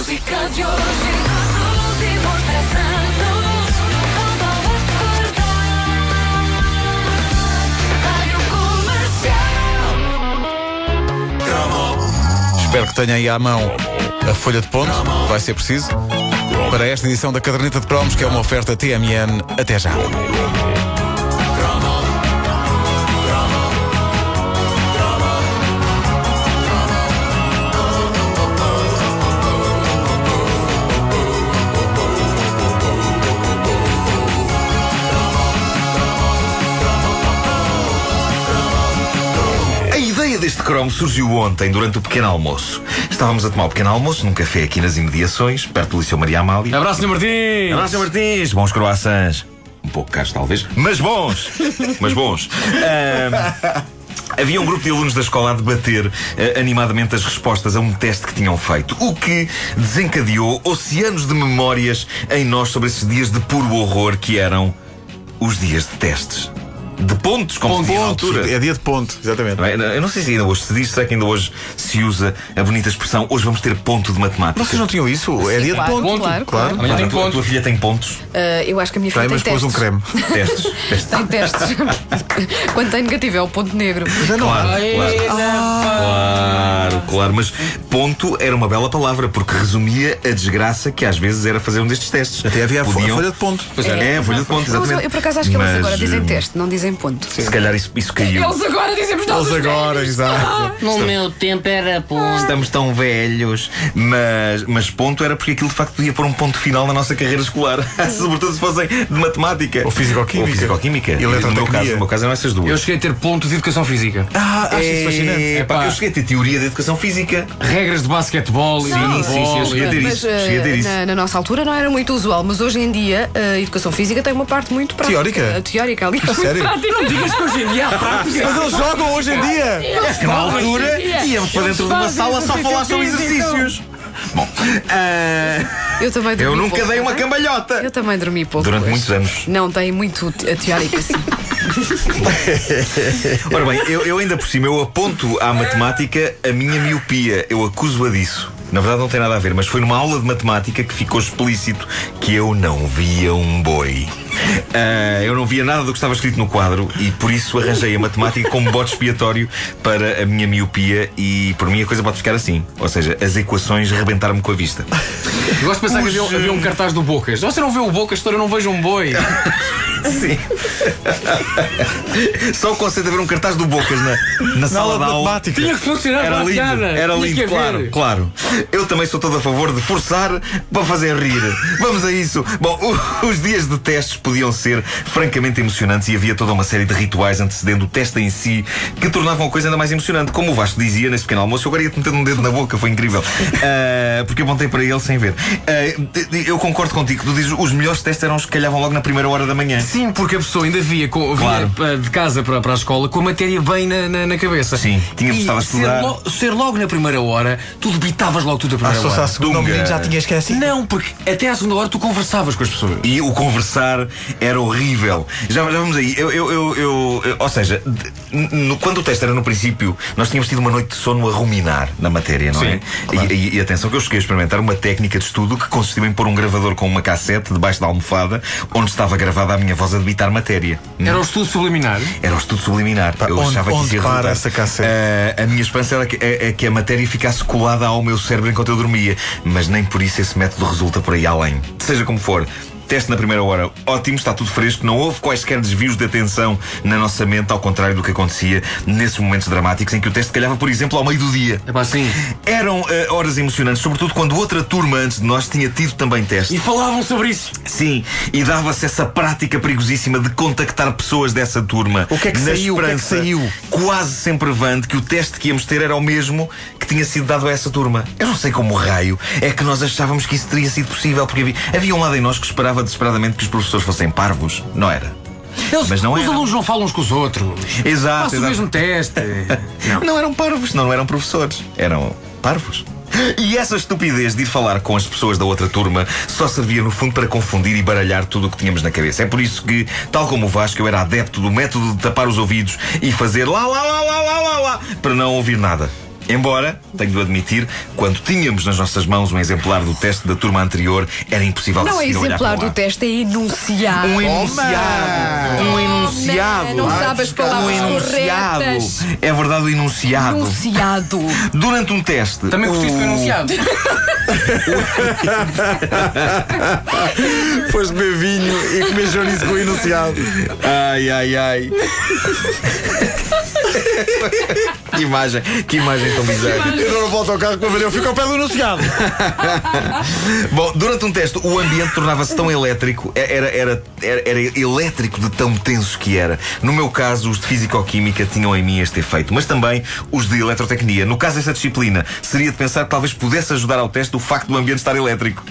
música de hoje. Espero que tenha aí à mão a folha de ponto, vai ser preciso, para esta edição da Caderneta de Cromos, que é uma oferta TMN. Até já. Deste cromo surgiu ontem, durante o pequeno almoço. Estávamos a tomar o pequeno almoço num café aqui nas imediações, perto do Liceu Maria Amália. Abraço, Sr. Martins! Abraço, Sr. Martins! Bons croissants. Um pouco caros, talvez, mas bons! mas bons. Ahm, Havia um grupo de alunos da escola a debater eh, animadamente as respostas a um teste que tinham feito, o que desencadeou oceanos de memórias em nós sobre esses dias de puro horror que eram os dias de testes. De pontos, como se dizia na altura. É dia de ponto, exatamente. Não é? Eu não sei se ainda hoje se diz, será que ainda hoje se usa a bonita expressão hoje vamos ter ponto de matemática? Vocês não tinham isso? É dia de claro, ponto. claro, claro. Amanhã Claro, tem a, tua, a pontos. tua filha tem pontos? Ah, eu acho que a minha filha Tem, tem mas pôs testes. um creme. Testes? testes. Tem testes. Quando tem negativo é o ponto negro. Claro, claro. Claro, claro, mas ponto era uma bela palavra porque resumia a desgraça que às vezes era fazer um destes testes. Até havia a fo- a Podiam- folha de ponto. Pois é, é, a folha de ponto, exatamente. eu por acaso acho que eles Mas, agora dizem eh, teste, não dizem ponto. Se calhar isso, isso caiu. Eles agora dizemos nós. Eles agora, velhos. exato. No meu tempo era ponto. Estamos tão velhos, mas, mas ponto era porque aquilo de facto podia pôr um ponto final na nossa carreira escolar, sobretudo se fossem de matemática. Ou fisicoquímica. Ou fisicoquímica. E no meu caso, no meu caso eram essas duas. Eu cheguei a ter ponto de educação física. Ah, acho isso fascinante. É, pá, eu cheguei a ter teoria da educação física. Regras de basquetebol e Sim, sim, sim, eu cheguei a ter Mas, isso. Cheguei a ter eh, isso. na, na nossa altura não era muito usual, mas hoje em dia a educação física tem uma parte muito prática. Teórica? Eh, Teórica, aliás. Sério? Não digas que hoje em dia há prática. Mas eles jogam hoje em dia. Que na altura íamos para dentro de uma sala só falar sobre exercícios. Bom, ah, Eu também dormi eu nunca pouco, dei uma cambalhota. Eu também dormi pouco. Durante hoje. muitos anos. Não, tem muito a teórica, sim. Ora bem, eu, eu ainda por cima eu aponto à matemática a minha miopia. Eu acuso-a disso. Na verdade não tem nada a ver, mas foi numa aula de matemática que ficou explícito que eu não via um boi. Ah, eu não via nada do que estava escrito no quadro e por isso arranjei a matemática como bote expiatório para a minha miopia e por mim a coisa pode ficar assim. Ou seja, as equações rebentaram-me com a vista. Eu gosto de pensar que havia, havia um cartaz do Bocas. Você não vê o Bocas, doutor, eu não vejo um boi. Sim. Só o conceito de haver um cartaz do Bocas na, na, sala aula de aula. Tinha que funcionar Era lindo, era Tinha lindo, claro, haver. claro. Eu também sou todo a favor de forçar para fazer rir. Vamos a isso. Bom, o- os dias de testes podiam ser francamente emocionantes e havia toda uma série de rituais antecedendo o teste em si que tornavam a coisa ainda mais emocionante. Como o Vasco dizia nesse pequeno almoço, eu agora ia-te meter um dedo na boca, foi incrível. Ah, porque eu apontei para ele sem ver. Ah, de- eu concordo contigo, tu dizes os melhores testes eram os que calhavam logo na primeira hora da manhã. Sim, porque a pessoa ainda via, com, Claro. vinha, eh, de casa para, para a escola com a matéria bem na, na, na cabeça. Sim, tinha e estava a ser, estudar. lo- ser logo na primeira hora, tu debitavas logo tudo a Ah, primeira se fosse à hora. segunda, o Dunga. já tinha esquecido. Não, porque até à segunda hora tu conversavas com as pessoas. E o conversar era horrível. Já, já vamos aí. Eu, eu, eu, eu- eu- ou seja, de- no- quando o teste era no princípio, nós tínhamos tido uma noite de sono a ruminar na matéria, não Sim, é? E, e- e atenção que eu cheguei a experimentar uma técnica de estudo que consistiu em pôr um gravador com uma cassete debaixo da almofada onde estava gravada a minha voz a debitar matéria. Era o estudo subliminar. Era o estudo subliminar. eu onde- achava que onde ia para essa cassete? Ah, a minha esperança era que, é, é que a matéria ficasse colada ao meu cérebro enquanto eu dormia. Mas nem por isso esse método resulta por aí além. Seja como for. Teste na primeira hora, ótimo, está tudo fresco, não houve quaisquer desvios de atenção na nossa mente, ao contrário do que acontecia nesses momentos dramáticos em que o teste calhava, por exemplo, ao meio do dia. É pá, assim. Eram eh, horas emocionantes, sobretudo quando outra turma antes de nós tinha tido também teste. E falavam sobre isso. Sim, e dava-se essa prática perigosíssima de contactar pessoas dessa turma. O que é que na saiu? O que é que saiu? Quase sempre vando que o teste que íamos ter era o mesmo que tinha sido dado a essa turma. Eu não sei como raio é que nós achávamos que isso teria sido possível, porque havia, havia um lado em nós que esperava desesperadamente que os professores fossem parvos, não era? Eles, Mas não os era. alunos não falam uns com os outros. Exato, Façam o mesmo teste. Não. Não eram parvos, não, não eram professores. Eram parvos. E essa estupidez de ir falar com as pessoas da outra turma só servia no fundo para confundir e baralhar tudo o que tínhamos na cabeça. É por isso que, tal como o Vasco, eu era adepto do método de tapar os ouvidos e fazer lá, lá, lá, lá, lá, lá, lá, para não ouvir nada. Embora, tenho de admitir, quando tínhamos nas nossas mãos um exemplar do teste da turma anterior, era impossível Não é conseguir olhar exemplar do teste, é enunciado. Um enunciado. Um enunciado. não sabe as palavras um enunciado. corretas. É verdade, o enunciado. Enunciado. Durante um teste. Também curtiste o enunciado. Foste beber vinho e comer chouriço com o enunciado. Ai, ai, ai. Que imagem, que imagem tão bizarra. Eu não volto ao carro para ver, eu fico ao pé do enunciado. Bom, durante um teste, o ambiente tornava-se tão elétrico, era, era, era, era elétrico de tão tenso que era. No meu caso, os de Físico-Química tinham em mim este efeito, mas também os de Eletrotecnia. No caso dessa disciplina, seria de pensar que talvez pudesse ajudar ao teste o facto do ambiente estar elétrico.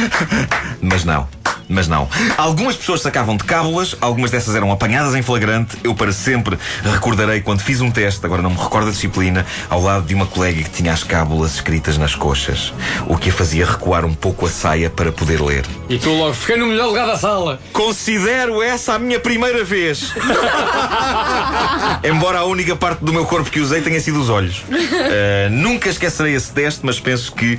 Mas não. Mas não. Algumas pessoas sacavam de cábulas, algumas dessas eram apanhadas em flagrante. Eu para sempre recordarei quando fiz um teste, agora não me recordo a disciplina, ao lado de uma colega que tinha as cábulas escritas nas coxas, o que a fazia recuar um pouco a saia para poder ler. E tu logo, fiquei no melhor lugar da sala. Considero essa a minha primeira vez. Embora a única parte do meu corpo que usei tenha sido os olhos. Uh, nunca esquecerei esse teste, mas penso que.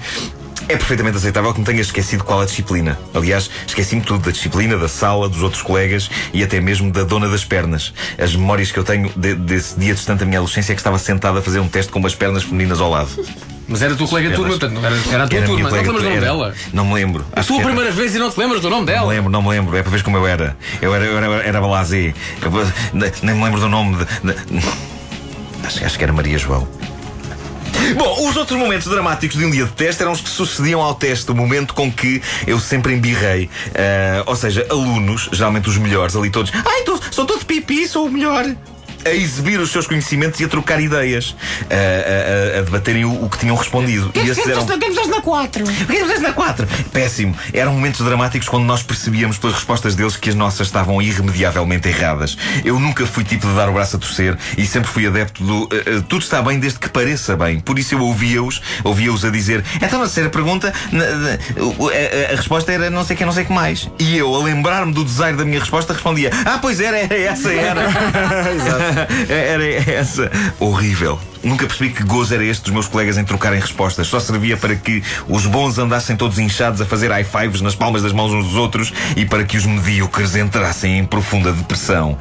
É perfeitamente aceitável que me tenha esquecido qual a disciplina. Aliás, esqueci-me tudo da disciplina, da sala, dos outros colegas e até mesmo da dona das pernas. As memórias que eu tenho de- desse dia distante da minha adolescência é que estava sentada a fazer um teste com umas pernas femininas ao lado. Mas era a tua colega de turma, portanto, não era, era a tua Era turma. Não te lembras do nome era- dela? Não me lembro. A tua primeira vez e não te lembras do nome Não dela? me lembro, não me lembro. É para ver como eu era. Eu era, eu era, era Balazé. Eu, nem me lembro do nome. De, de- acho, acho que era Maria João. Bom, os outros momentos dramáticos de um dia de teste eram os que sucediam ao teste, o momento com que eu sempre embirrei. Ah, ou seja, alunos, geralmente os melhores, ali todos. Ai, tô, sou todo pipi, sou o melhor. A exibir os seus conhecimentos e a trocar ideias, a, a- a- a debaterem o, o que tinham respondido. E esses eram. Que é que na 4? O que é que fizeste na 4? Péssimo. Eram momentos dramáticos quando nós percebíamos pelas respostas deles que as nossas estavam irremediavelmente erradas. Eu nunca fui tipo de dar o braço a torcer e sempre fui adepto do eh, eh, tudo está bem desde que pareça bem. Por isso eu ouvia-os, ouvia-os a dizer então pergunta na- o- a, a- a resposta era não sei o que, não sei o que mais. E eu, a lembrar-me do desaire da minha resposta, respondia ah, pois era, era essa, era. era essa. Horrível. Nunca percebi que gozo era este dos meus colegas em trocarem respostas. Só servia para que os bons andassem todos inchados a fazer high fives nas palmas das mãos uns dos outros e para que os medíocres entrassem em profunda depressão.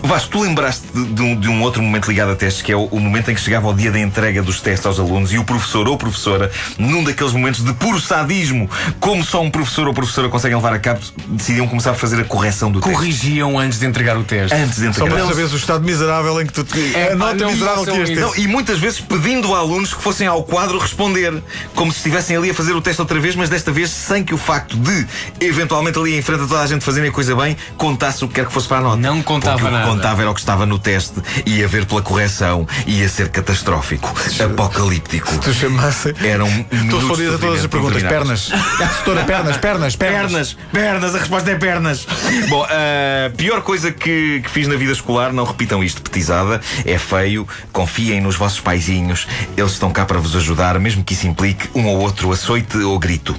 Vasco, tu lembraste de, de um, de um outro momento ligado a testes, que é o, o momento em que chegava o dia da entrega dos testes aos alunos e o professor ou professora, num daqueles momentos de puro sadismo, como só um professor ou professora conseguem levar a cabo, decidiam começar a fazer a correção do teste. Corrigiam antes de entregar o teste. Antes de Só entregar. para saberes o estado miserável em que tu te. É, a nota não miserável que ias ter. Não, e muitas vezes pedindo a alunos que fossem ao quadro responder, como se estivessem ali a fazer o teste outra vez, mas desta vez sem que o facto de, eventualmente ali em frente a toda a gente fazerem a coisa bem, contasse o que quer que fosse para a nota. Não contava Porque o que nada. contava era o que estava no teste, ia ver pela correção, ia ser catastrófico, apocalíptico. Tu chamasse. Eram Tu minutos respondias a todas as perguntas. Pernas. Setora, pernas, pernas, pernas. Pernas, pernas, a resposta é pernas. Bom, a pior coisa que, que fiz na vida escolar, não repitam isto, petizada, é feio, confiem nos vossos paizinhos, eles estão cá para vos ajudar, mesmo que isso implique um ou outro açoite ou grito.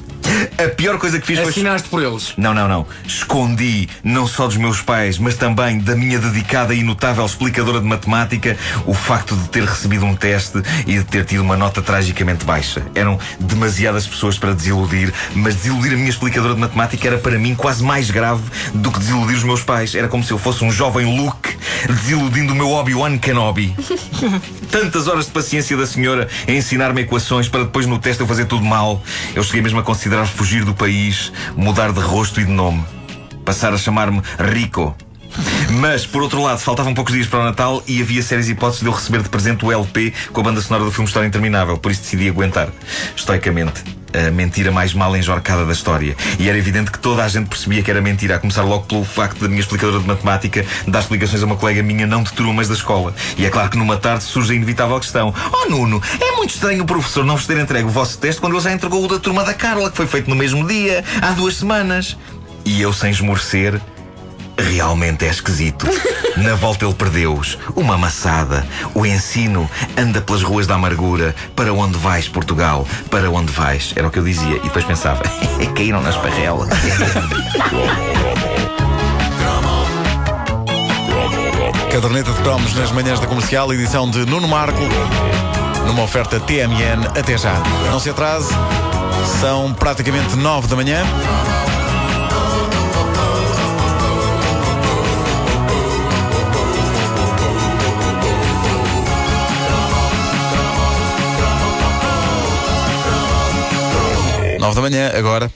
A pior coisa que fiz foi. Assinaste por eles. Não, não, não. Escondi, não só dos meus pais, mas também da minha dedicada e notável explicadora de matemática, o facto de ter recebido um teste e de ter tido uma nota tragicamente baixa. Eram demasiadas pessoas para desiludir, mas desiludir a minha explicadora de matemática era para mim quase mais grave do que desiludir os meus pais. Era como se eu fosse um jovem Luke desiludindo o meu Obi-Wan Kenobi. Tantas horas de paciência da senhora a ensinar-me equações para depois no teste eu fazer tudo mal. Eu cheguei mesmo a considerar fugir do país, mudar de rosto e de nome. Passar a chamar-me Rico. Mas, por outro lado, faltavam poucos dias para o Natal e havia sérias hipóteses de eu receber de presente o LP com a banda sonora do filme História Interminável. Por isso decidi aguentar, estoicamente, a mentira mais mal enjorcada da história. E era evidente que toda a gente percebia que era mentira, a começar logo pelo facto da minha explicadora de matemática dar explicações a uma colega minha não de turma, mas da escola. E é claro que numa tarde surge a inevitável questão: Oh Nuno, é muito estranho o professor não vos ter entregue o vosso teste quando ele já entregou o da turma da Carla, que foi feito no mesmo dia, há duas semanas. E eu, sem esmorecer, Realmente é esquisito. Na volta ele perdeu-os. Uma amassada. O ensino anda pelas ruas da amargura. Para onde vais, Portugal? Para onde vais? Era o que eu dizia. E depois pensava, caíram na esparrela. Caderneta de cromos nas manhãs da comercial, edição de Nuno Marco. numa oferta TMN. Até já. Não se atrase, são praticamente nove da manhã. Nove da manhã, agora.